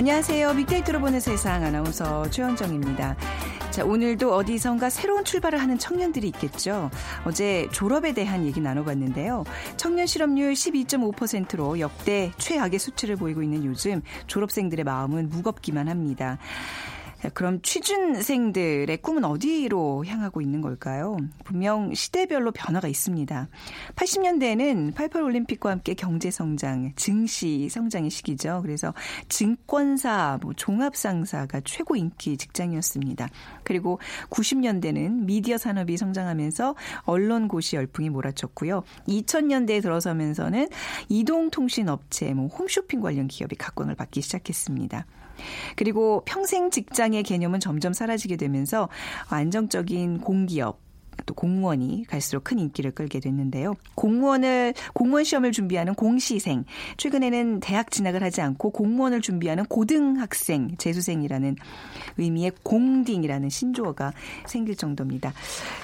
안녕하세요. 빅데이터로 보는 세상 아나운서 최현정입니다. 자, 오늘도 어디선가 새로운 출발을 하는 청년들이 있겠죠. 어제 졸업에 대한 얘기 나눠봤는데요. 청년 실업률 12.5%로 역대 최악의 수치를 보이고 있는 요즘 졸업생들의 마음은 무겁기만 합니다. 그럼 취준생들의 꿈은 어디로 향하고 있는 걸까요? 분명 시대별로 변화가 있습니다. 80년대에는 88 올림픽과 함께 경제 성장, 증시 성장의 시기죠. 그래서 증권사, 뭐 종합상사가 최고 인기 직장이었습니다. 그리고 90년대는 미디어 산업이 성장하면서 언론 고시 열풍이 몰아쳤고요. 2000년대에 들어서면서는 이동통신업체, 뭐 홈쇼핑 관련 기업이 각광을 받기 시작했습니다. 그리고 평생 직장의 개념은 점점 사라지게 되면서 안정적인 공기업 또 공무원이 갈수록 큰 인기를 끌게 됐는데요. 공무원을 공무원 시험을 준비하는 공시생, 최근에는 대학 진학을 하지 않고 공무원을 준비하는 고등학생, 재수생이라는 의미의 공딩이라는 신조어가 생길 정도입니다.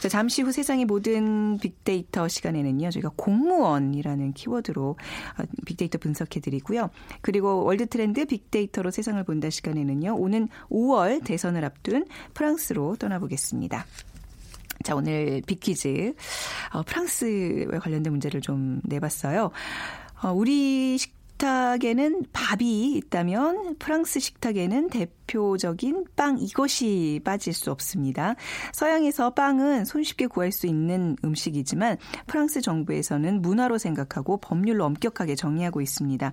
자, 잠시 후 세상의 모든 빅데이터 시간에는요. 저희가 공무원이라는 키워드로 어, 빅데이터 분석해 드리고요. 그리고 월드 트렌드 빅데이터로 세상을 본다 시간에는요. 오는 5월 대선을 앞둔 프랑스로 떠나보겠습니다. 자, 오늘 빅퀴즈. 어, 프랑스에 관련된 문제를 좀 내봤어요. 어, 우리 식탁에는 밥이 있다면 프랑스 식탁에는 대 표적인 빵 이것이 빠질 수 없습니다. 서양에서 빵은 손쉽게 구할 수 있는 음식이지만 프랑스 정부에서는 문화로 생각하고 법률로 엄격하게 정의하고 있습니다.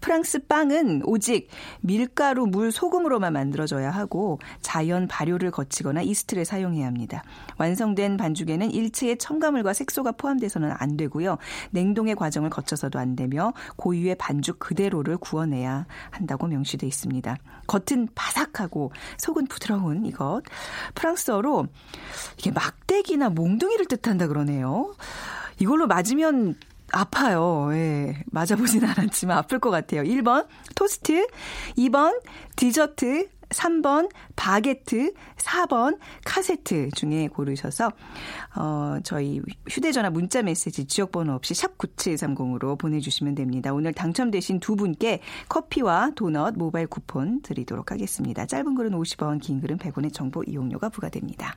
프랑스 빵은 오직 밀가루, 물, 소금으로만 만들어져야 하고 자연 발효를 거치거나 이스트를 사용해야 합니다. 완성된 반죽에는 일체의 첨가물과 색소가 포함돼서는 안 되고요. 냉동의 과정을 거쳐서도 안 되며 고유의 반 반죽 그대로를 구워내야 한다고 명시돼 있습니다. 겉은 바 삭하고 속은 부드러운 이것. 프랑스어로 이게 막대기나 몽둥이를 뜻한다 그러네요. 이걸로 맞으면 아파요. 예. 맞아보진 않았지만 아플 것 같아요. 1번 토스트, 2번 디저트, 3번 바게트, 4번 카세트 중에 고르셔서 어 저희 휴대 전화 문자 메시지 지역 번호 없이 샵 9730으로 보내 주시면 됩니다. 오늘 당첨되신 두 분께 커피와 도넛 모바일 쿠폰 드리도록 하겠습니다. 짧은 글은 50원, 긴 글은 100원의 정보 이용료가 부과됩니다.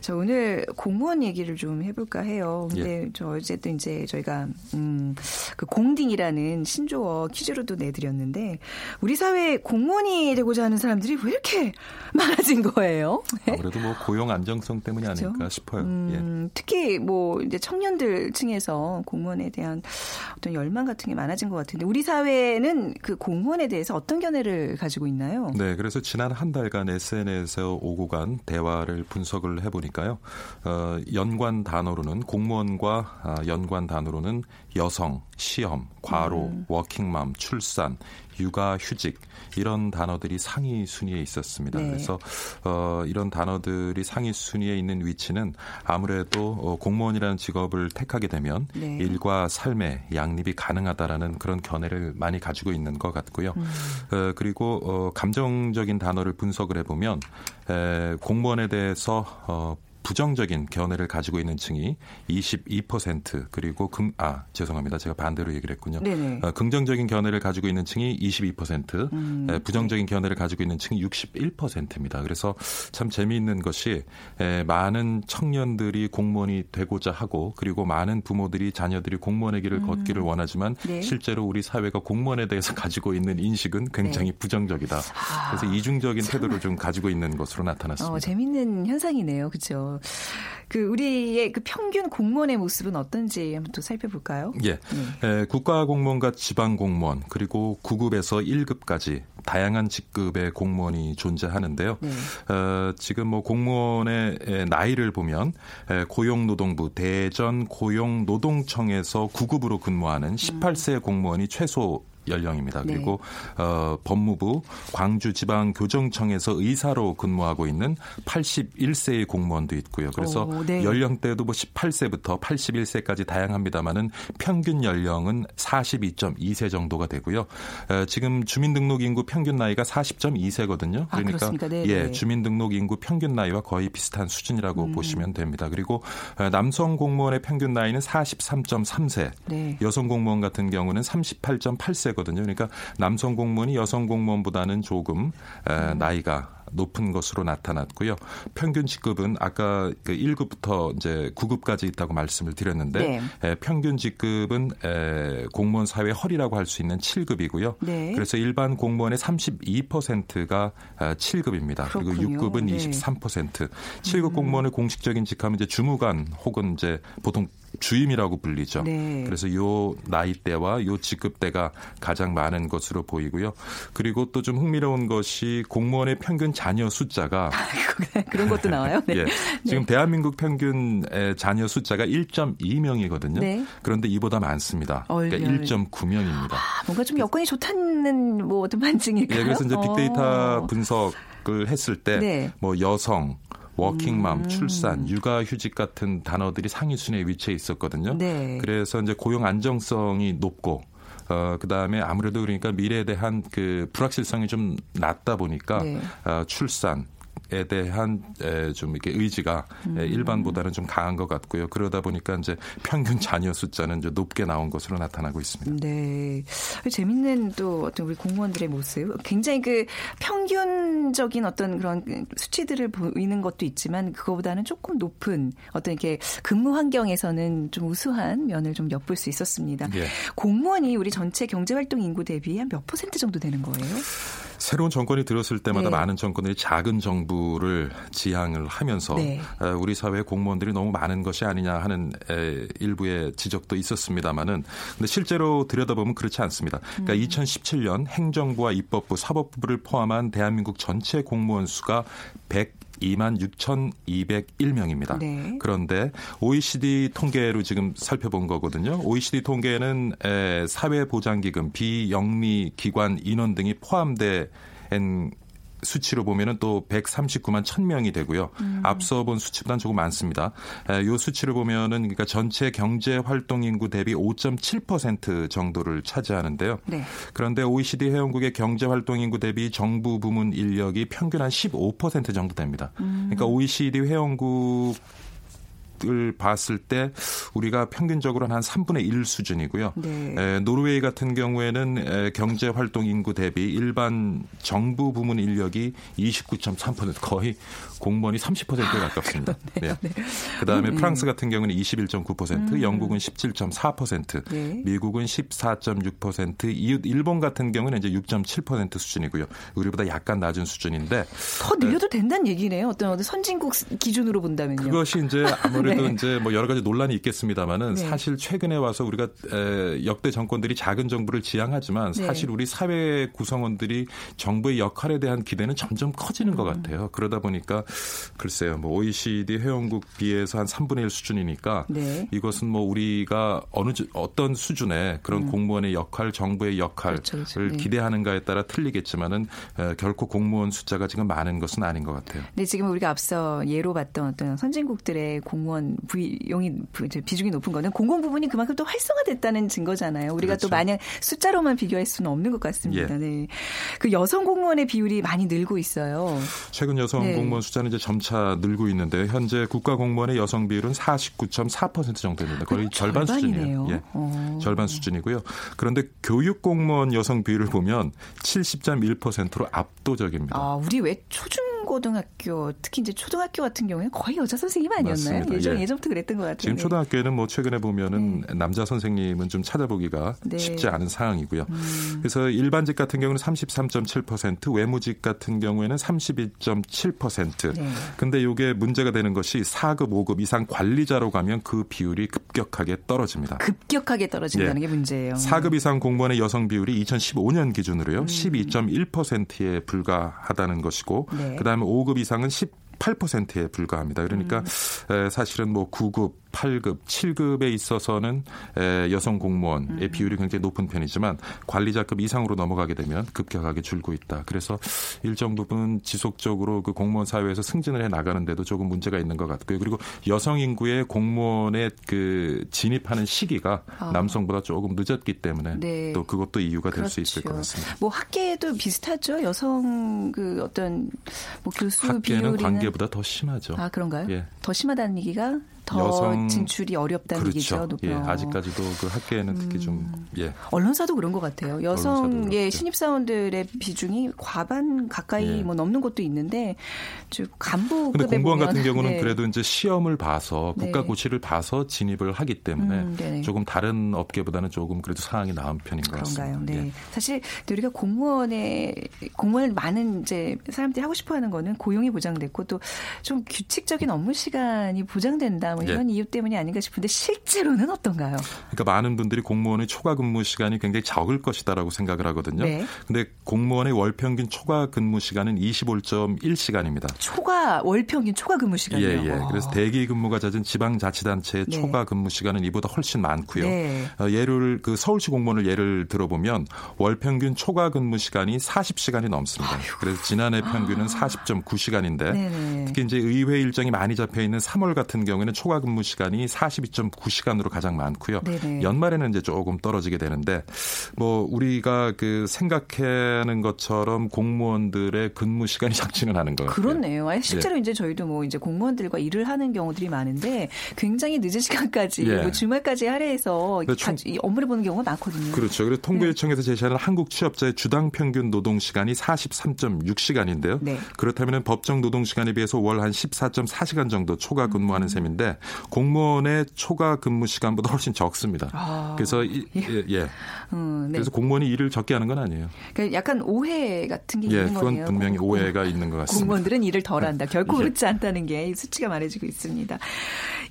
저 오늘 공무원 얘기를 좀 해볼까 해요. 근데 예. 저 어쨌든 이제 저희가 음 그 공딩이라는 신조어 퀴즈로도 내드렸는데 우리 사회에 공무원이 되고자 하는 사람들이 왜 이렇게 많아진 거예요? 네? 아무래도 뭐 고용 안정성 때문이 그렇죠? 아닐까 싶어요. 음, 예. 특히 뭐 이제 청년들 층에서 공무원에 대한 어떤 열망 같은 게 많아진 것 같은데 우리 사회는 그 공무원에 대해서 어떤 견해를 가지고 있나요? 네, 그래서 지난 한 달간 SNS에서 오고 간 대화를 분석을 해보니 보니까요. 어, 연관 단어로는 공무원과 아, 연관 단어로는 여성, 시험, 과로, 음. 워킹맘, 출산, 육아, 휴직 이런 단어들이 상위 순위에 있었습니다. 네. 그래서 어, 이런 단어들이 상위 순위에 있는 위치는 아무래도 어, 공무원이라는 직업을 택하게 되면 네. 일과 삶의 양립이 가능하다라는 그런 견해를 많이 가지고 있는 것 같고요. 음. 어, 그리고 어, 감정적인 단어를 분석을 해보면 에, 공무원에 대해서 어, 부정적인 견해를 가지고 있는 층이 22% 그리고 금, 아 죄송합니다 제가 반대로 얘기를 했군요. 어, 긍정적인 견해를 가지고 있는 층이 22%, 음. 에, 부정적인 견해를 가지고 있는 층이 61%입니다. 그래서 참 재미있는 것이 에, 많은 청년들이 공무원이 되고자 하고 그리고 많은 부모들이 자녀들이 공무원의 길을 걷기를 원하지만 음. 네. 실제로 우리 사회가 공무원에 대해서 가지고 있는 인식은 굉장히 네. 부정적이다. 아, 그래서 이중적인 태도를 좀 가지고 있는 것으로 나타났습니다. 어, 재밌는 현상이네요. 그렇죠. 그 우리의 그 평균 공무원의 모습은 어떤지 한번 또 살펴볼까요? 예. 에, 국가 공무원과 지방 공무원 그리고 9급에서 1급까지 다양한 직급의 공무원이 존재하는데요. 네. 어, 지금 뭐 공무원의 에, 나이를 보면 에, 고용노동부 대전 고용노동청에서 9급으로 근무하는 18세 공무원이 최소 연령입니다. 네. 그리고 어, 법무부 광주지방교정청에서 의사로 근무하고 있는 81세의 공무원도 있고요. 그래서 오, 네. 연령대도 뭐 18세부터 81세까지 다양합니다만은 평균 연령은 42.2세 정도가 되고요. 에, 지금 주민등록 인구 평균 나이가 40.2세거든요. 아, 그렇습니까? 네, 예, 네. 주민등록 인구 평균 나이와 거의 비슷한 수준이라고 음. 보시면 됩니다. 그리고 에, 남성 공무원의 평균 나이는 43.3세, 네. 여성 공무원 같은 경우는 38.8세거든요. 그러니까 남성 공무원이 여성 공무원보다는 조금 에, 음. 나이가 높은 것으로 나타났고요. 평균 직급은 아까 그 1급부터 이제 9급까지 있다고 말씀을 드렸는데 네. 에, 평균 직급은 에, 공무원 사회 허리라고 할 수 있는 7급이고요. 네. 그래서 일반 공무원의 32%가 7급입니다. 그리고 그렇군요. 6급은 네. 23%. 7급 공무원의 공식적인 직함은 이제 주무관 혹은 이제 보통 주임이라고 불리죠. 네. 그래서 요 나이대와 요 직급대가 가장 많은 것으로 보이고요. 그리고 또 좀 흥미로운 것이 공무원의 평균 자녀 숫자가 그런 것도 나와요. 네. 예, 지금 대한민국 평균 의 자녀 숫자가 1.2명이거든요. 네. 그런데 이보다 많습니다. 그러니까 얼른. 1.9명입니다. 아, 뭔가 좀 여건이 좋다는 뭐 어떤 반증일까요? 예, 그래서 이제 빅데이터 어. 분석을 했을 때 네. 뭐 여성 워킹맘, 음. 출산, 육아휴직 같은 단어들이 상위 순위에 위치해 있었거든요. 네. 그래서 이제 고용 안정성이 높고 어, 그 다음에 아무래도 그러니까 미래에 대한 그 불확실성이 좀 낮다 보니까 네. 어, 출산, 에 대한 에, 좀 이렇게 의지가 음. 에, 일반보다는 좀 강한 것 같고요. 그러다 보니까 이제 평균 자녀 숫자는 이제 높게 나온 것으로 나타나고 있습니다. 네. 재밌는 또 어떤 우리 공무원들의 모습. 굉장히 그 평균적인 어떤 그런 수치들을 보이는 것도 있지만 그거보다는 조금 높은 어떤 이렇게 근무 환경에서는 좀 우수한 면을 좀 엿볼 수 있었습니다. 예. 공무원이 우리 전체 경제활동 인구 대비 한 몇 퍼센트 정도 되는 거예요? 새로운 정권이 들었을 때마다 네. 많은 정권들이 작은 정부를 지향을 하면서 네. 에, 우리 사회 공무원들이 너무 많은 것이 아니냐 하는 에, 일부의 지적도 있었습니다만은 근데 실제로 들여다보면 그렇지 않습니다. 그러니까 음. 2017년 행정부와 입법부, 사법부를 포함한 대한민국 전체 공무원 수가 102만 6,201명입니다. 네. 그런데 OECD 통계로 지금 살펴본 거거든요. OECD 통계는 에, 사회보장기금, 비영리 기관 인원 등이 포함된 수치로 보면은 또 139만 1000명이 되고요. 앞서 본 수치보다는 조금 많습니다. 에, 요 수치를 보면은 그러니까 전체 경제 활동 인구 대비 5.7% 정도를 차지하는데요. 네. 그런데 OECD 회원국의 경제 활동 인구 대비 정부 부문 인력이 평균 한 15% 정도 됩니다. 그러니까 OECD 회원국 을 봤을 때 우리가 평균적으로 한 3분의 1 수준이고요. 네. 에, 노르웨이 같은 경우에는 에, 경제 활동 인구 대비 일반 정부 부문 인력이 29.3% 거의 공무원이 30%에 가깝습니다. 네. 그다음에 프랑스 같은 경우는 21.9%, 영국은 17.4%, 네. 미국은 14.6%, 이웃 일본 같은 경우는 이제 6.7% 수준이고요. 우리보다 약간 낮은 수준인데 더 늘려도 된다는 얘기네요. 어떤 어떤 선진국 기준으로 본다면요. 그것이 이제 아무래도 네. 이제 뭐 여러 가지 논란이 있겠습니다만은 네. 사실 최근에 와서 우리가 에, 역대 정권들이 작은 정부를 지향하지만 네. 사실 우리 사회 구성원들이 정부의 역할에 대한 기대는 점점 커지는 음. 것 같아요. 그러다 보니까 글쎄요, 뭐 OECD 회원국 비해서 한 3분의 1 수준이니까 네. 이것은 뭐 우리가 어느 주- 어떤 수준의 그런 공무원의 역할, 정부의 역할을 음. 그렇죠, 그렇죠. 네. 기대하는가에 따라 틀리겠지만은 에, 결코 공무원 숫자가 지금 많은 것은 아닌 것 같아요. 근데 지금 우리가 앞서 예로 봤던 어떤 선진국들의 공무원 공무원 비용이 비중이 높은 거는 공공 부분이 그만큼 또 활성화됐다는 증거잖아요. 우리가 그렇죠. 또 마냥 숫자로만 비교할 수는 없는 것 같습니다. 예. 네. 그 여성 공무원의 비율이 많이 늘고 있어요. 최근 여성 네. 공무원 숫자는 이제 점차 늘고 있는데 현재 국가 공무원의 여성 비율은 49.4% 정도입니다. 거의 그럼 절반 수준이에요. 예. 어. 절반 수준이고요. 그런데 교육 공무원 여성 비율을 보면 70.1%로 압도적입니다. 아, 우리 왜 초중 고등학교 특히 이제 초등학교 같은 경우에는 거의 여자 선생님 아니었나요? 맞습니다. 예전 예. 예전부터 그랬던 것 같아요. 지금 네. 초등학교에는 뭐 최근에 보면은 남자 선생님은 좀 찾아보기가 네. 음. 쉽지 않은 상황이고요. 그래서 일반직 같은 경우는 33.7%, 외무직 같은 경우에는 32.7%. 네. 근데 이게 문제가 되는 것이 4급, 5급 이상 관리자로 가면 그 비율이 급격하게 떨어집니다. 급격하게 떨어진다는 예. 게 문제예요. 4급 이상 공무원의 여성 비율이 2015년 음. 기준으로요. 12.1%에 불과하다는 것이고 네. 그다음에 5급 이상은 18%에 불과합니다. 그러니까 음. 에, 사실은 뭐 9급, 8급, 7급에 있어서는 에, 여성 공무원의 음. 비율이 굉장히 높은 편이지만 관리자급 이상으로 넘어가게 되면 급격하게 줄고 있다. 그래서 일정 부분 지속적으로 그 공무원 사회에서 승진을 해 나가는데도 조금 문제가 있는 것 같고요. 그리고 여성 인구의 공무원에 그 진입하는 시기가 아. 남성보다 조금 늦었기 때문에 네. 또 그것도 이유가 될수 그렇죠. 있을 것 같습니다. 뭐 학계도 비슷하죠. 여성 그 어떤 뭐 교수 학계는 비율이나 관계보다 더 심하죠. 아 그런가요? 예. 더 심하다는 얘기가 더 여성- 진출이 어렵다는 얘기죠. 그렇죠. 높여. 예, 아직까지도 그 학계에는 특히 좀 예. 언론사도 그런 것 같아요. 여성 언론사도 예, 그렇죠. 신입 사원들의 비중이 과반 가까이 예. 뭐 넘는 것도 있는데 좀 간부급에 근데 공무원 보면 같은 경우는 네. 그래도 이제 시험을 봐서 네. 국가 고시를 봐서 진입을 하기 때문에 음, 네네. 조금 다른 업계보다는 조금 그래도 상황이 나은 편인 것 그런가요? 같습니다. 네. 예. 사실 우리가 공무원의 공무원을 많은 이제 사람들이 하고 싶어하는 거는 고용이 보장됐고 또 좀 규칙적인 업무 시간이 보장된다 뭐 예. 이런 이유 때문이 아닌가 싶은데 실제로는 어떤가요? 그러니까 많은 분들이 공무원의 초과 근무 시간이 굉장히 적을 것이다라고 생각을 하거든요. 네. 근데 공무원의 월 평균 초과 근무 시간은 25.1시간입니다. 초과 월 평균 초과 근무 시간이요. 예, 예. 와. 그래서 대기 근무가 잦은 지방 자치단체의 네. 초과 근무 시간은 이보다 훨씬 많고요. 네. 어, 예를 그 서울시 공무원을 예를 들어보면 월 평균 초과 근무 시간이 40시간이 넘습니다. 그래서 지난해 평균은 40.9시간인데 아. 네네. 특히 이제 의회 일정이 많이 잡혀 있는 3월 같은 경우에는 초과 근무 시간이 42.9시간으로 가장 많고요. 네네. 연말에는 이제 조금 떨어지게 되는데 뭐 우리가 그 생각하는 것처럼 공무원들의 근무 시간이 작지는 않은 것 같아요. 그렇네요. 아니, 실제로 예. 이제 저희도 뭐 이제 공무원들과 일을 하는 경우들이 많은데 굉장히 늦은 시간까지 예. 뭐 주말까지 할애해서 총- 이 업무를 보는 경우가 많거든요. 그렇죠. 그래서 통계청에서 제시하는 한국 취업자의 주당 평균 노동 시간이 43.6시간인데요. 네. 그렇다면 법정 노동 시간에 비해서 월 한 14.4시간 정도 초과 근무하는 셈인데 공무원의 초과 근무 시간보다 훨씬 적습니다. 아. 그래서 이, 예, 예. 음, 네. 그래서 공무원이 일을 적게 하는 건 아니에요. 그러니까 약간 오해 같은 게 예, 있는 그건 거네요. 분명히 공- 오해가 있는 것 같습니다. 공무원들은 일을 덜 한다. 결코 예. 그렇지 않다는 게이 수치가 말해주고 있습니다.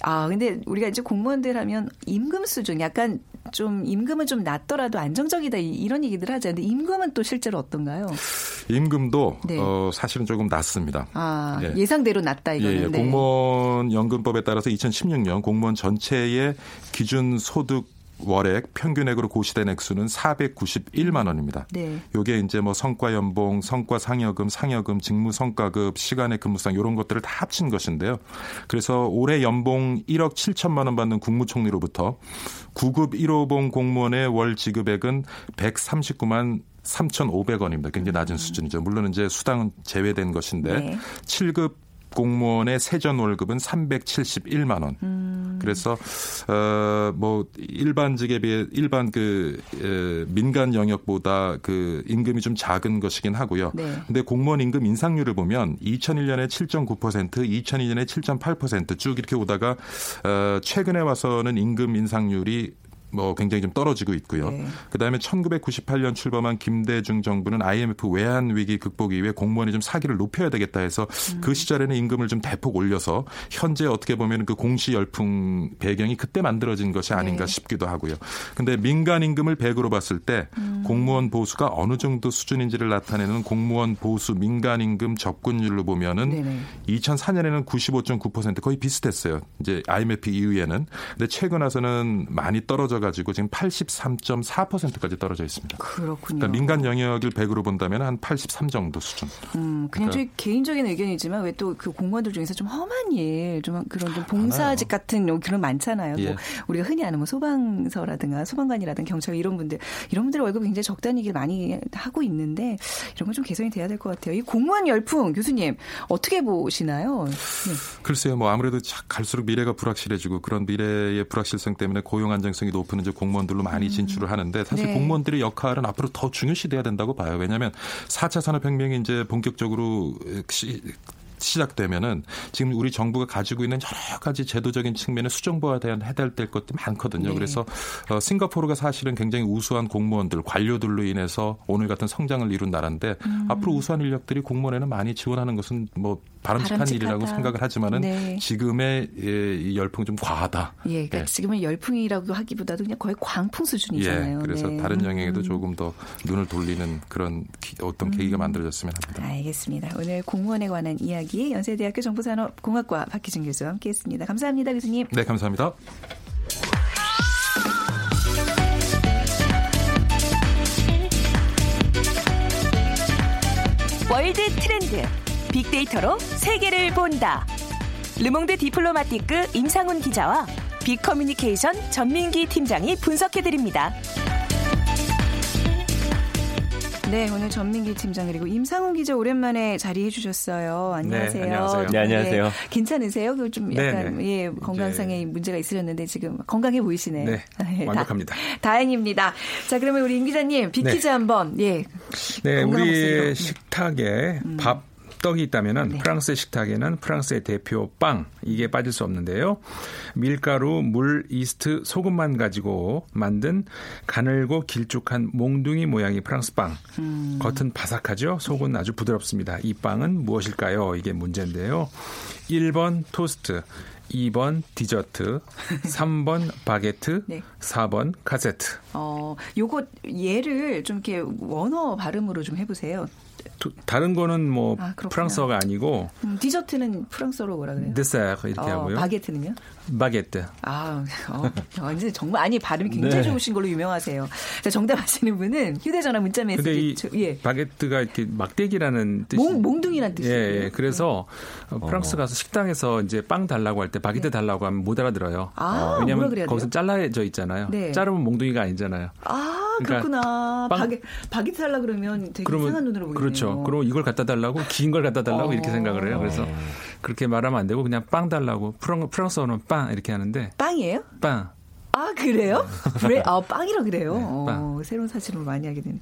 아, 근데 우리가 이제 공무원들 하면 임금 수준 약간 좀 임금은 좀 낮더라도 안정적이다 이- 이런 얘기들 하잖아요. 근데 임금은 또 실제로 어떤가요? 임금도 네. 어, 사실은 조금 낮습니다. 아, 예. 예. 상대로 낮다 예, 이거는. 예. 네. 공무원 연금법에 따라서 2016년 공무원 전체의 기준 소득 월액 평균액으로 고시된 액수는 491만 원입니다. 네. 요게 이제 뭐 성과 연봉, 성과 상여금, 상여금, 직무 성과급, 시간의 근무상 이런 것들을 다 합친 것인데요. 그래서 올해 연봉 1억 7천만 원 받는 국무총리로부터 9급 1호봉 공무원의 월 지급액은 139만 3,500원입니다. 굉장히 낮은 수준이죠. 물론 이제 수당은 제외된 것인데 네. 7급 공무원의 세전 월급은 371만 원. 음. 그래서 어뭐 일반직에 비해 일반 그 에, 민간 영역보다 그 임금이 좀 작은 것이긴 하고요. 네. 근데 공무원 임금 인상률을 보면 2001년에 7.9%, 2002년에 7.8%쭉 이렇게 오다가 어 최근에 와서는 임금 인상률이 뭐 굉장히 좀 떨어지고 있고요. 네. 그다음에 1998년 출범한 김대중 정부는 IMF 외환 위기 극복 이후에 공무원이 좀 사기를 높여야 되겠다 해서 음. 그 시절에는 임금을 좀 대폭 올려서 현재 어떻게 보면 그 공시 열풍 배경이 그때 만들어진 것이 아닌가 네. 싶기도 하고요. 근데 민간 임금을 100으로 봤을 때 음. 공무원 보수가 어느 정도 수준인지를 나타내는 공무원 보수 민간 임금 접근율로 보면은 네네. 2004년에는 95.9% 거의 비슷했어요. 이제 IMF 이후에는. 근데 최근 와서는 많이 떨어져 떨어져가지고 지금 83.4%까지 떨어져 있습니다. 그렇군요. 그러니까 민간 영역을 100으로 본다면 한 83 정도 수준. 음, 그냥 그러니까- 개인적인 의견이지만 왜 또 그 공무원들 중에서 좀 험한 일, 좀 그런 좀 봉사직 같은 요- 그런 많잖아요. 예. 뭐 우리가 흔히 아는 뭐 소방서라든가 소방관이라든가 경찰 이런 분들 이런 분들 월급 굉장히 적다는 얘기를 많이 하고 있는데 이런 건 좀 개선이 돼야 될 것 같아요. 이 공무원 열풍 교수님 어떻게 보시나요? 네. 글쎄요, 뭐 아무래도 자- 갈수록 미래가 불확실해지고 그런 미래의 불확실성 때문에 고용 안정성이 높은 이제 공무원들로 많이 진출을 하는데 사실 네. 공무원들의 역할은 앞으로 더 중요시돼야 된다고 봐요. 왜냐하면 4차 산업혁명이 이제 본격적으로 시, 시작되면은 지금 우리 정부가 가지고 있는 여러 가지 제도적인 측면에 수정부와 대한 해달 될 것도 많거든요. 네. 그래서 어, 싱가포르가 사실은 굉장히 우수한 공무원들, 관료들로 인해서 오늘 같은 성장을 이룬 나라인데 음. 앞으로 우수한 인력들이 공무원에는 많이 지원하는 것은 뭐 바람직한 바람직하다. 일이라고 생각을 하지만은 네. 지금의 예, 이 열풍 좀 과하다. 예, 그러니까 예. 지금은 열풍이라고 하기보다도 그냥 거의 광풍 수준이잖아요. 예, 그래서 네. 다른 영역에도 음. 조금 더 눈을 돌리는 그런 기- 어떤 계기가 만들어졌으면 합니다. 알겠습니다. 오늘 공무원에 관한 이야기 연세대학교 정보산업공학과 박희준 교수와 함께했습니다. 감사합니다, 교수님. 네, 감사합니다. 월드 트렌드 빅데이터로 세계를 본다. 르몽드 디플로마티크 임상훈 기자와 빅커뮤니케이션 전민기 팀장이 분석해 드립니다. 네, 오늘 전민기 팀장 그리고 임상훈 기자 오랜만에 자리해 주셨어요. 안녕하세요. 네, 안녕하세요. 네, 안녕하세요. 괜찮으세요? 그좀 네, 약간 네. 예 건강상의 문제가 있으셨는데 지금 건강해 보이시네요. 네, 예, 다- 완벽합니다. 다 행입니다. 자, 그러면 우리 임 기자님 빅 퀴즈 네. 한번 예. 네, 목소리로. 우리 네. 식탁에 밥 떡이 있다면은 네. 프랑스의 식탁에는 프랑스의 대표 빵 이게 빠질 수 없는데요. 밀가루, 물, 이스트, 소금만 가지고 만든 가늘고 길쭉한 몽둥이 모양의 프랑스 빵. 음. 겉은 바삭하죠. 속은 아주 부드럽습니다. 이 빵은 무엇일까요? 이게 문제인데요. 1번 토스트, 2번 디저트, 3번 바게트, 네. 4번 카세트. 어, 요거 예를 좀 이렇게 원어 발음으로 좀 해보세요. 두- 다른 거는 뭐 아. 프랑스어가 아니고 음, 디저트는 프랑스어로 뭐라 그래요? dessert 이렇게 어, 하고요. 바게트는요? baguette. 아, 어, 완전 정말 아니 발음이 굉장히 네. 좋으신 걸로 유명하세요. 자, 정답 아시는 분은 휴대전화 문자 근데 메시지 이 저- 예. 바게트가 이렇게 막대기라는 뜻이 몽, 몽둥이란 뜻이에요. 예, 예. 그래서 어, 프랑스 가서 식당에서 이제 빵 달라고 할 때 바게트 달라고 하면 못 알아들어요. 네. 아, 왜냐하면? 거기서 잘라져 있잖아요. 네. 자르면 몽둥이가 아니잖아요. 아, 그러니까 그렇구나. 빵- 바게, 바게트 하려 그러면 되게 이상한 눈으로 보이네요. 그렇죠. 그럼 이걸 갖다 달라고 긴 걸 갖다 달라고 어. 이렇게 생각을 해요. 그래서 그렇게 말하면 안 되고 그냥 빵 달라고 프랑, 프랑스어는 빵 이렇게 하는데 빵이에요? 빵. 아, 그래요? 그래? 아, 빵이라 그래요? 네, 어, 빵. 새로운 사실을 많이 하게 되네.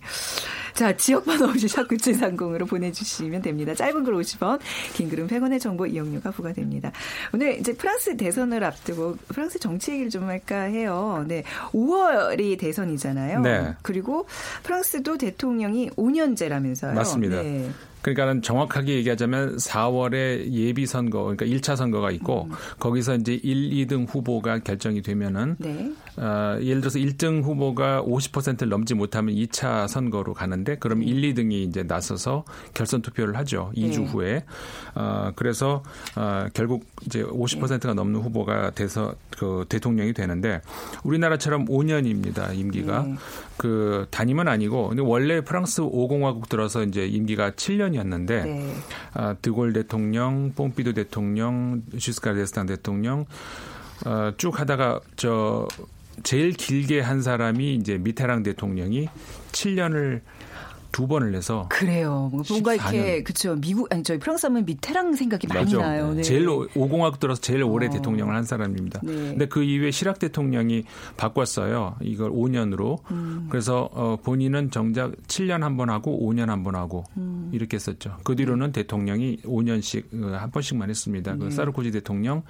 자, 지역번호 없이 샵9730으로 보내주시면 됩니다. 짧은 글 50원, 긴 글은 100원의 정보 이용료가 부과됩니다. 오늘 이제 프랑스 대선을 앞두고 프랑스 정치 얘기를 좀 할까 해요. 네. 5월이 대선이잖아요. 네. 그리고 프랑스도 대통령이 5년제라면서요. 맞습니다. 네. 그러니까는 정확하게 얘기하자면 4월에 예비 선거, 그러니까 1차 선거가 있고 거기서 이제 1, 2등 후보가 결정이 되면은 네. 어, 예를 들어서 1등 후보가 50%를 넘지 못하면 2차 선거로 가는데 그럼 1, 2등이 이제 나서서 결선 투표를 하죠. 2주 네. 후에. 어, 그래서 어, 결국 이제 50%가 넘는 후보가 돼서 그 대통령이 되는데 우리나라처럼 5년입니다. 임기가. 네. 그 단임은 아니고 근데 원래 프랑스 5공화국 들어서 이제 임기가 7년 이었는데 네. 아, 드골 대통령, 뽕피도 대통령, 슈스카르 데스탄 대통령 어, 쭉 하다가 저 제일 길게 한 사람이 이제 미테랑 대통령이 7년을 두 번을 내서 그래요. 뭔가 이렇게 14년. 그쵸 미국 아니 저희 프랑스 하면 미테랑 생각이 많이 맞죠. 나요. 네. 제일 오- 오공화국 들어서 제일 오래 어. 대통령을 한 사람입니다. 네. 근데 그 이후에 시락 대통령이 바꿨어요. 이걸 5년으로. 음. 그래서 어, 본인은 정작 7년 한 번 하고 5년 한 번 하고 음. 이렇게 했었죠. 그 뒤로는 대통령이 5년씩 어, 한 번씩만 했습니다. 네. 그 사르코지 대통령,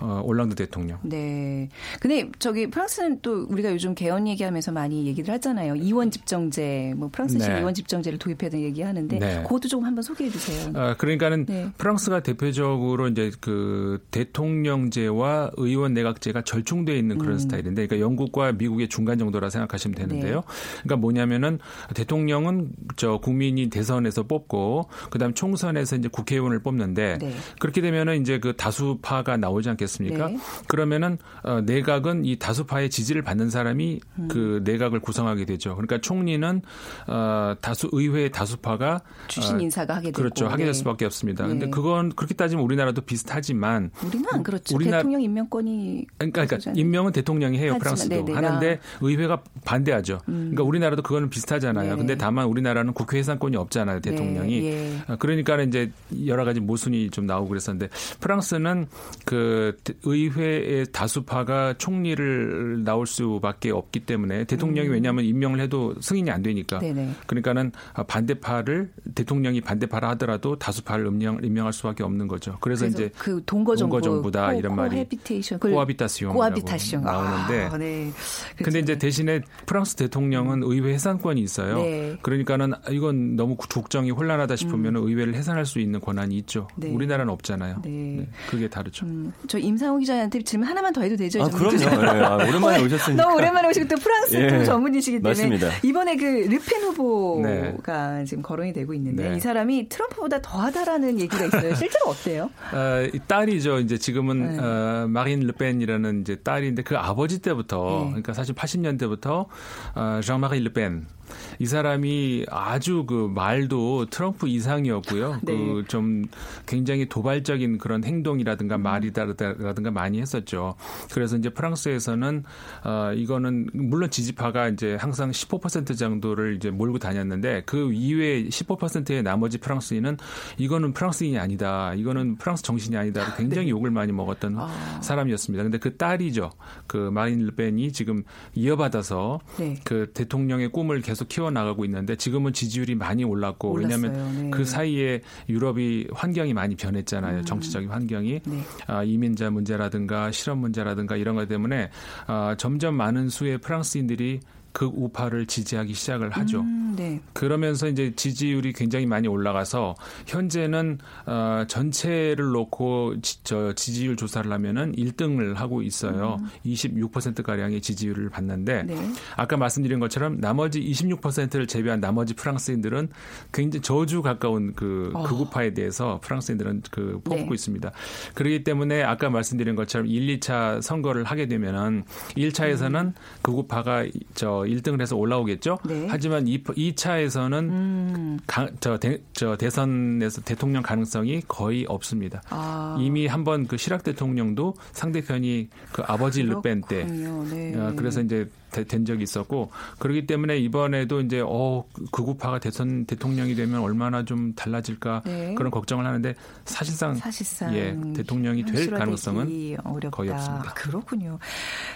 어, 올랑드 대통령. 네. 근데 저기 프랑스는 또 우리가 요즘 개헌 얘기하면서 많이 얘기를 하잖아요. 이원 집정제, 뭐 프랑스식 네. 이원 집 집정제를 도입해야 되는 얘기하는데 네. 그것도 좀 한번 소개해 주세요. 어, 그러니까는 네. 프랑스가 대표적으로 이제 그 대통령제와 의원 내각제가 절충돼 있는 그런 음. 스타일인데, 그러니까 영국과 미국의 중간 정도라 생각하시면 되는데요. 네. 그러니까 뭐냐면은 대통령은 저 국민이 대선에서 뽑고, 그다음 총선에서 이제 국회의원을 뽑는데 네. 그렇게 되면은 이제 그 다수파가 나오지 않겠습니까? 네. 그러면은 어, 내각은 이 다수파의 지지를 받는 사람이 음. 그 내각을 구성하게 되죠. 그러니까 총리는 어, 다수 의회의 다수파가 주신 어, 인사가 하게 되고 그렇죠. 하게 될 네. 수밖에 없습니다. 네. 근데 그건 그렇게 따지면 우리나라도 비슷하지만 우리는 안 그렇죠. 우리나라- 대통령 임명권이 그러니까, 그러니까. 임명은 대통령이 해요 프랑스도 네네, 하는데 나- 의회가 반대하죠. 그러니까 우리나라도 그거는 비슷하잖아요. 네네. 근데 다만 우리나라는 국회 해산권이 없잖아요 대통령이. 네, 예. 아, 그러니까 이제 여러 가지 모순이 좀 나오고 그랬었는데 프랑스는 그 의회의 다수파가 총리를 나올 수밖에 없기 때문에 대통령이 왜냐하면 임명을 해도 승인이 안 되니까. 음. 네네. 그러니까 는 반대파를 대통령이 반대파라 하더라도 다수파를 임명, 임명할 수밖에 없는 거죠. 그래서, 그래서 이제 그 동거정부, 동거정부다 코- 이런 말이 cohabitation, cohabitation이라고 cohabitation 나오는데 아, 네. 근데 이제 그렇죠. 대신에 프랑스 대통령은 의회 해산권이 있어요. 네. 그러니까는 이건 너무 국정이 혼란하다 싶으면 의회를 해산할 수 있는 권한이 있죠. 네. 우리나라는 없잖아요. 네. 그게 다르죠. 음, 저 임상호 기자한테 질문 하나만 더 해도 되죠? 아? 그럼요. 예, 아, 오랜만에 오셨으니까. 너무 오랜만에 오시고 또 프랑스 예, 또 전문이시기 때문에 맞습니다. 이번에 그 르펜 후보 가 지금 거론이 되고 있는데 네. 이 사람이 트럼프보다 더하다라는 얘기가 있어요. 실제로 어때요? 어, 이 딸이죠. 이제 지금은 네. 어, 마린 르펜이라는 이제 딸인데 그 아버지 때부터 네. 그러니까 사실 80년대부터 어, 장마리 르펜 이 사람이 아주 그 말도 트럼프 이상이었고요. 네. 그좀 굉장히 도발적인 그런 행동이라든가 말이라든가 많이 했었죠. 그래서 이제 프랑스에서는 어 이거는 물론 지지파가 이제 항상 15% 정도를 이제 몰고 다녔는데 그 이외에 15%의 나머지 프랑스인은 이거는 프랑스인이 아니다. 이거는 프랑스 정신이 아니다. 굉장히 욕을 많이 먹었던 아. 사람이었습니다. 근데 그 딸이죠. 그 마린 르펜이 지금 이어받아서 네. 그 대통령의 꿈을 계속 키워나가고 있는데 지금은 지지율이 많이 올랐고 올랐어요. 왜냐하면 네. 그 사이에 유럽이 환경이 많이 변했잖아요. 정치적인 환경이 네. 아, 이민자 문제라든가 실업 문제라든가 이런 것 때문에 아, 점점 많은 수의 프랑스인들이 그 우파를 지지하기 시작을 하죠. 음, 네. 그러면서 이제 지지율이 굉장히 많이 올라가서 현재는 어, 전체를 놓고 지, 저 지지율 조사를 하면은 1등을 하고 있어요. 26% 가량의 지지율을 받는데 음. 네. 아까 말씀드린 것처럼 나머지 26%를 제외한 나머지 프랑스인들은 굉장히 저주 가까운 그 어. 극우파에 대해서 프랑스인들은 그 뽑고 네. 있습니다. 그렇기 때문에 아까 말씀드린 것처럼 1, 2차 선거를 하게 되면은 1차에서는 극우파가 저 1등을 해서 올라오겠죠. 네. 하지만 2, 2차에서는 음. 저, 대, 저 대선에서 대통령 가능성이 거의 없습니다. 아. 이미 한번 그 시락 대통령도 상대편이 그 아버지 르펜 때. 네. 어, 그래서 이제 되- 된 적이 있었고 그렇기 때문에 이번에도 이제 어 극우파가 대선 대통령이 되면 얼마나 좀 달라질까 네. 그런 걱정을 하는데 사실상 사실상 예, 대통령이 될 가능성은 어렵다. 거의 없습니다. 아, 그렇군요.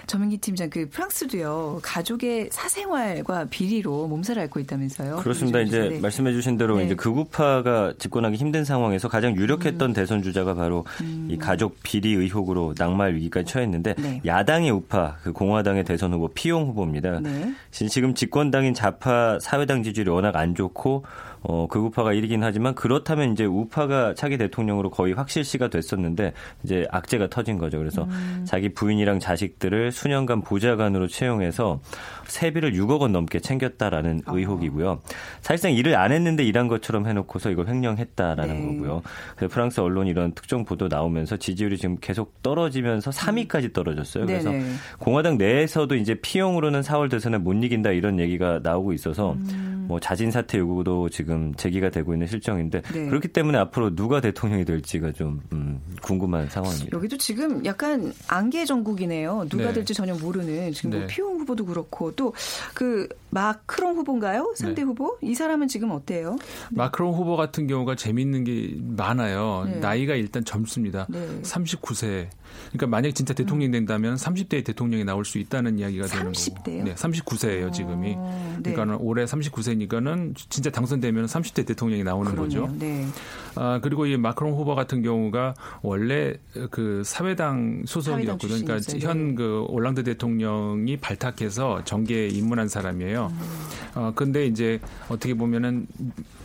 전민기 팀장 그 프랑스도요 가족의 사생활과 비리로 몸살을 앓고 있다면서요? 그렇습니다. 이제 네. 말씀해주신 대로 네. 이제 극우파가 집권하기 힘든 상황에서 가장 유력했던 음. 대선 주자가 바로 이 가족 비리 의혹으로 낙마할 위기까지 처했는데 네. 야당의 우파 그 공화당의 대선 후보 피용 후보입니다. 네. 지금 집권당인 좌파 사회당 지지율이 워낙 안 좋고 어, 극우파가 이기긴 하지만 그렇다면 이제 우파가 차기 대통령으로 거의 확실시가 됐었는데 이제 악재가 터진 거죠. 그래서 음. 자기 부인이랑 자식들을 수년간 보좌관으로 채용해서 세비를 6억 원 넘게 챙겼다라는 어. 의혹이고요. 사실상 일을 안 했는데 일한 것처럼 해놓고서 이걸 횡령했다라는 네. 거고요. 그래서 프랑스 언론 이런 특정 보도 나오면서 지지율이 지금 계속 떨어지면서 3위까지 떨어졌어요. 그래서 음. 네네. 공화당 내에서도 이제 피용 으로는 4월 대선에 못 이긴다 이런 얘기가 나오고 있어서 음. 뭐 자진 사퇴 요구도 지금 제기가 되고 있는 실정인데 네. 그렇기 때문에 앞으로 누가 대통령이 될지가 좀 음, 궁금한 상황입니다. 여기도 지금 약간 안개 전국이네요. 누가 네. 될지 전혀 모르는 지금 뭐 네. 피용 후보도 그렇고 또 그 마크롱 후보인가요? 상대 네. 후보? 이 사람은 지금 어때요? 마크롱 후보 같은 경우가 재밌는 게 많아요. 네. 나이가 일단 젊습니다. 네. 39세. 그러니까 만약 진짜 대통령이 된다면 30대의 대통령이 나올 수 있다는 이야기가 되는 30대 거고. 요? 네, 39세예요, 지금이. 어, 네. 그러니까 올해 39세니까는 진짜 당선되면 30대 대통령이 나오는 그러네요. 거죠. 네. 아, 그리고 이 마크롱 후보 같은 경우가 원래 그 사회당 소속이었고 사회당 그러니까 출신이었어요. 현그 올랑드 대통령이 발탁해서 정계에 입문한 사람이에요. 어 근데 이제 어떻게 보면은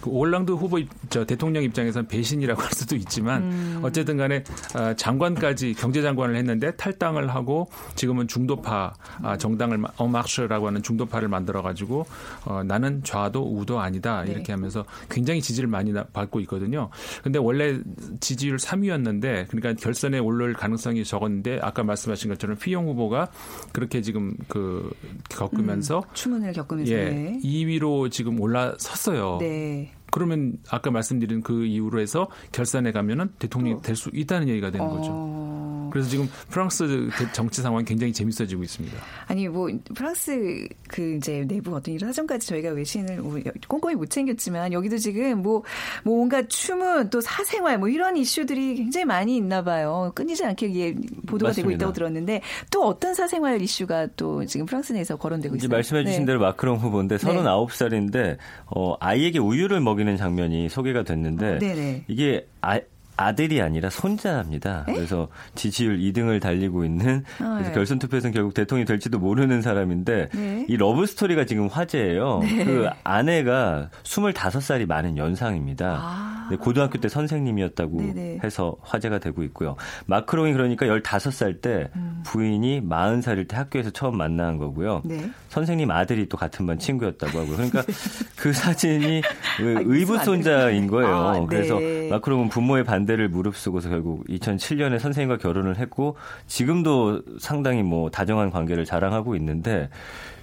그 올랑드 후보 입- 저 대통령 입장에서는 배신이라고 할 수도 있지만 어쨌든 간에 어, 장관까지 경제장관을 했는데 탈당을 하고 지금은 중도파 아, 정당을 마- 어마르르라고 하는 중도파를 만들어 가지고 어, 나는 좌도 우도 아니다 네. 이렇게 하면서 굉장히 지지를 많이 나- 받고 있거든요. 근데 원래 지지율 3위였는데 그러니까 결선에 올라올 가능성이 적었는데 아까 말씀하신 것처럼 피용 후보가 그렇게 지금 그 겪으면서 추문을 겪으면서 예, 네. 2위로 지금 올라섰어요. 네. 그러면 아까 말씀드린 그 이유로 해서 결선에 가면은 대통령이 될 수 있다는 얘기가 되는 거죠. 어, 그래서 지금 프랑스 대- 정치 상황이 굉장히 재밌어지고 있습니다. 아니 뭐 프랑스 그 이제 내부 어떤 이런 사정까지 저희가 외신을 뭐 꼼꼼히 못 챙겼지만 여기도 지금 뭐, 뭐 온갖 추문 또 사생활 뭐 이런 이슈들이 굉장히 많이 있나 봐요. 끊이지 않게 이게 보도가 되고 맞습니다. 있다고 들었는데 또 어떤 사생활 이슈가 또 지금 프랑스 내에서 거론되고 이제 있어요. 말씀해 주신 네. 대로 마크롱 후보인데 39살인데 어, 아이에게 우유를 먹 이는 장면이 소개가 됐는데 네네. 이게 아, 아들이 아니라 손자입니다. 그래서 지지율 2등을 달리고 있는 아, 그래서 예. 결선 투표에서는 결국 대통령이 될지도 모르는 사람인데 네. 이 러브 스토리가 지금 화제예요. 그 아내가 25살이 많은 연상입니다. 아. 네, 고등학교 때 선생님이었다고 네네. 해서 화제가 되고 있고요. 마크롱이 그러니까 15살 때 부인이 40살일 때 학교에서 처음 만난 거고요. 음. 네. 선생님 아들이 또 같은 반 친구였다고 하고요. 그러니까 그 사진이 그 아, 의붓 무슨 손자인 거예요. 아, 네. 그래서 마크롱은 부모의 반 대를 무릅쓰고서 결국 2007년에 선생님과 결혼을 했고 지금도 상당히 뭐 다정한 관계를 자랑하고 있는데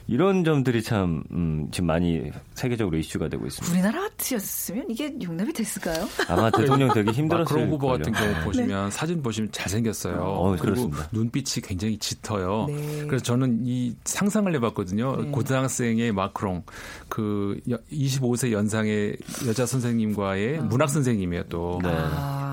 이런 점들이 참 음, 지금 많이 세계적으로 이슈가 되고 있습니다. 우리나라 같으셨으면 이게 용납이 됐을까요? 아마 대통령 되기 힘들었을 마크롱 후보 같은. 경우 보시면 사진 보시면 잘생겼어요. 어, 그리고 그렇습니다. 눈빛이 굉장히 짙어요. 네. 그래서 저는 이 상상을 해봤거든요. 네. 고등학생의 마크롱, 그 25세 연상의 여자 선생님과의 아. 문학 선생님이에요 또. 네.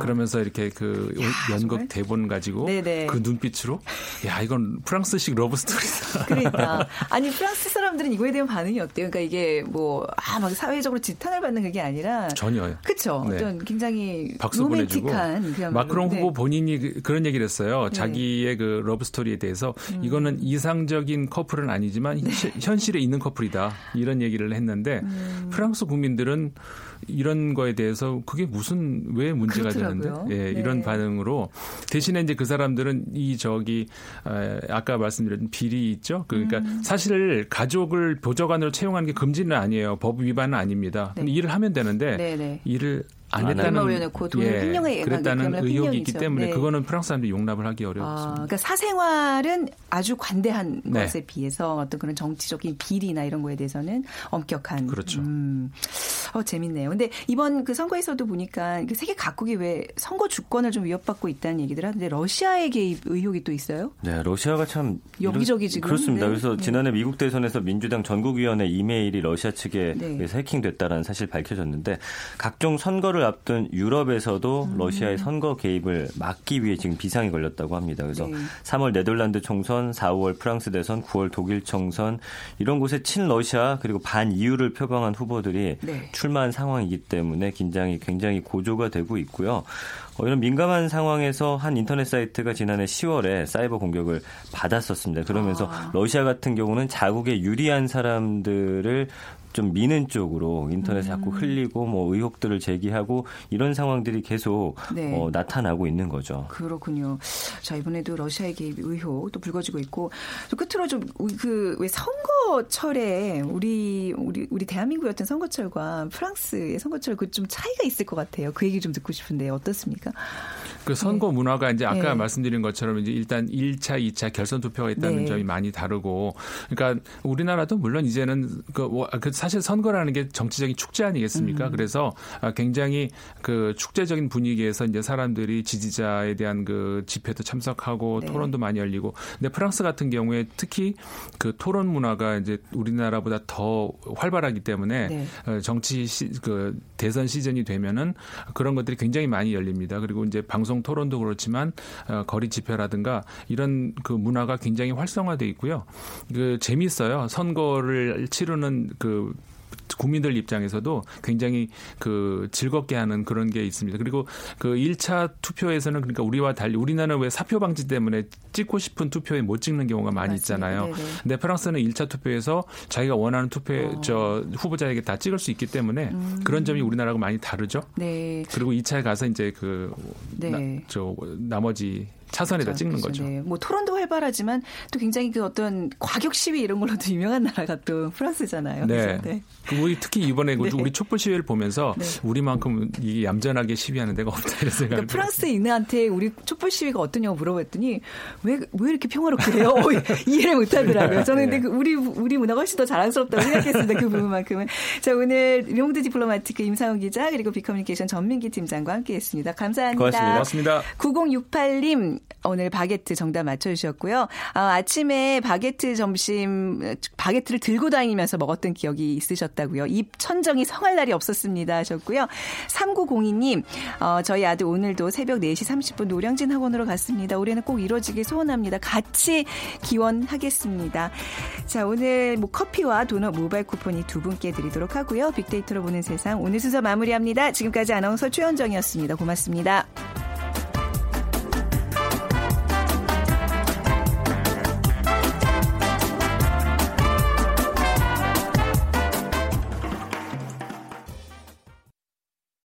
그러면서 이렇게 그 연극 정말? 대본 가지고 네네. 그 눈빛으로 야 이건 프랑스식 러브 스토리다. 그러니까 아니 프랑스 사람들은 이거에 대한 반응이 어때요? 그러니까 이게 뭐 아 막 사회적으로 지탄을 받는 그게 아니라 전혀요. 그렇죠. 네. 어떤 굉장히 박수 로맨틱한 그야말로. 마크롱 네. 후보 본인이 그- 그런 얘기를 했어요. 네. 자기의 그 러브 스토리에 대해서 음. 이거는 이상적인 커플은 아니지만 네. 시- 현실에 있는 커플이다 이런 얘기를 했는데 음. 프랑스 국민들은 이런 거에 대해서 그게 무슨 왜 문제가 그렇더라고요. 되는데 예, 네. 이런 반응으로 대신에 이제 그 사람들은 이 저기 에, 아까 말씀드린 비리 있죠. 그러니까 음. 사실 가족을 보좌관으로 채용하는 게 금지는 아니에요. 법 위반은 아닙니다. 근데 일을 하면 되는데 네네. 일을 안안 했다는 올려놓고 돈을 횡령해- 그랬다는 그야말로 의혹이 있기 횡령이죠. 때문에 네. 그거는 프랑스 사람들이 용납을 하기 아, 어렵습니다. 그러니까 사생활은 아주 관대한 네. 것에 비해서 어떤 그런 정치적인 비리나 이런 거에 대해서는 엄격한. 그렇죠. 음, 어, 재밌네요. 근데 이번 그 선거에서도 보니까 그 세계 각국이 왜 선거 주권을 좀 위협받고 있다는 얘기들 하는데 러시아의 개입 의혹이 또 있어요? 네, 러시아가 참 여기저기 지금, 그렇습니다. 네. 그래서 네. 지난해 미국 대선에서 민주당 전국위원회 이메일이 러시아 측에 네. 의해서 해킹됐다라는 사실 밝혀졌는데 각종 선거를 앞둔 유럽에서도 음. 러시아의 선거 개입을 막기 위해 지금 비상이 걸렸다고 합니다. 그래서 네. 3월 네덜란드 총선, 4월 프랑스 대선, 9월 독일 총선 이런 곳에 친러시아 그리고 반 이유를 표방한 후보들이 네. 출마한 상황이기 때문에 긴장이 굉장히 고조가 되고 있고요. 어, 이런 민감한 상황에서 한 인터넷 사이트가 지난해 10월에 사이버 공격을 받았었습니다. 그러면서 아. 러시아 같은 경우는 자국에 유리한 사람들을 좀 미는 쪽으로 인터넷에 자꾸 음. 흘리고 뭐 의혹들을 제기하고 이런 상황들이 계속 네. 어, 나타나고 있는 거죠. 그렇군요. 자, 이번에도 러시아의 개입 의혹 또 불거지고 있고, 또 끝으로 좀 그 왜 선거철에 우리, 우리, 우리 대한민국의 어떤 선거철과 프랑스의 선거철 그 좀 차이가 있을 것 같아요. 그 얘기 좀 듣고 싶은데 어떻습니까? 그 선거 문화가 이제 아까 네. 말씀드린 것처럼 이제 일단 1차, 2차 결선 투표가 있다는 네. 점이 많이 다르고 그러니까 우리나라도 물론 이제는 그, 뭐, 그 사실 선거라는 게 정치적인 축제 아니겠습니까? 음. 그래서 아, 굉장히 그 축제적인 분위기에서 이제 사람들이 지지자에 대한 그 집회도 참석하고 네. 토론도 많이 열리고 근데 프랑스 같은 경우에 특히 그 토론 문화가 이제 우리나라보다 더 활발하기 때문에 네. 어, 정치 시, 그 대선 시즌이 되면은 그런 것들이 굉장히 많이 열립니다. 그리고 이제 방송 토론도 그렇지만 어, 거리 집회라든가 이런 그 문화가 굉장히 활성화돼 있고요. 그 재미있어요. 선거를 치르는 그 국민들 입장에서도 굉장히 그 즐겁게 하는 그런 게 있습니다. 그리고 그 1차 투표에서는 그러니까 우리와 달리 우리나라는 왜 사표 방지 때문에 찍고 싶은 투표에 못 찍는 경우가 많이 맞습니다. 있잖아요. 네네. 근데 프랑스는 1차 투표에서 자기가 원하는 투표 어. 저 후보자에게 다 찍을 수 있기 때문에 음. 그런 점이 우리나라하고 많이 다르죠. 네. 그리고 2차에 가서 이제 그 네. 나머지 차선에다 찍는 그렇죠. 거죠. 네. 뭐 토론도 활발하지만 또 굉장히 그 어떤 과격 시위 이런 걸로도 유명한 나라가 또 프랑스잖아요. 네. 네. 그 우리 특히 이번에 그 네. 우리 촛불 시위를 보면서 네. 우리만큼 얌전하게 시위하는 데가 없다 이런 생각을 그러니까 프랑스인한테 우리 촛불 시위가 어떠냐고 물어봤더니 왜, 왜 이렇게 평화롭게 해요? 어, 이해를 못 하더라고요. 저는 근데 그 우리, 우리 문화가 훨씬 더 자랑스럽다고 생각했습니다. 그 부분만큼은. 자, 오늘 르몽드 디플로마티크 임상훈 기자 그리고 비커뮤니케이션 전민기 팀장과 함께 했습니다. 감사합니다. 고맙습니다. 고맙습니다. 9068님 오늘 바게트 정답 맞춰주셨고요. 아, 아침에 바게트 점심 바게트를 들고 다니면서 먹었던 기억이 있으셨다고요. 입 천정이 성할 날이 없었습니다 하셨고요. 3902님 어, 저희 아들 오늘도 새벽 4시 30분 노량진 학원으로 갔습니다. 올해는 꼭 이루어지길 소원합니다. 같이 기원하겠습니다. 자 오늘 뭐 커피와 도넛 모바일 쿠폰이 두 분께 드리도록 하고요. 빅데이터로 보는 세상 오늘 순서 마무리합니다. 지금까지 아나운서 최현정이었습니다. 고맙습니다.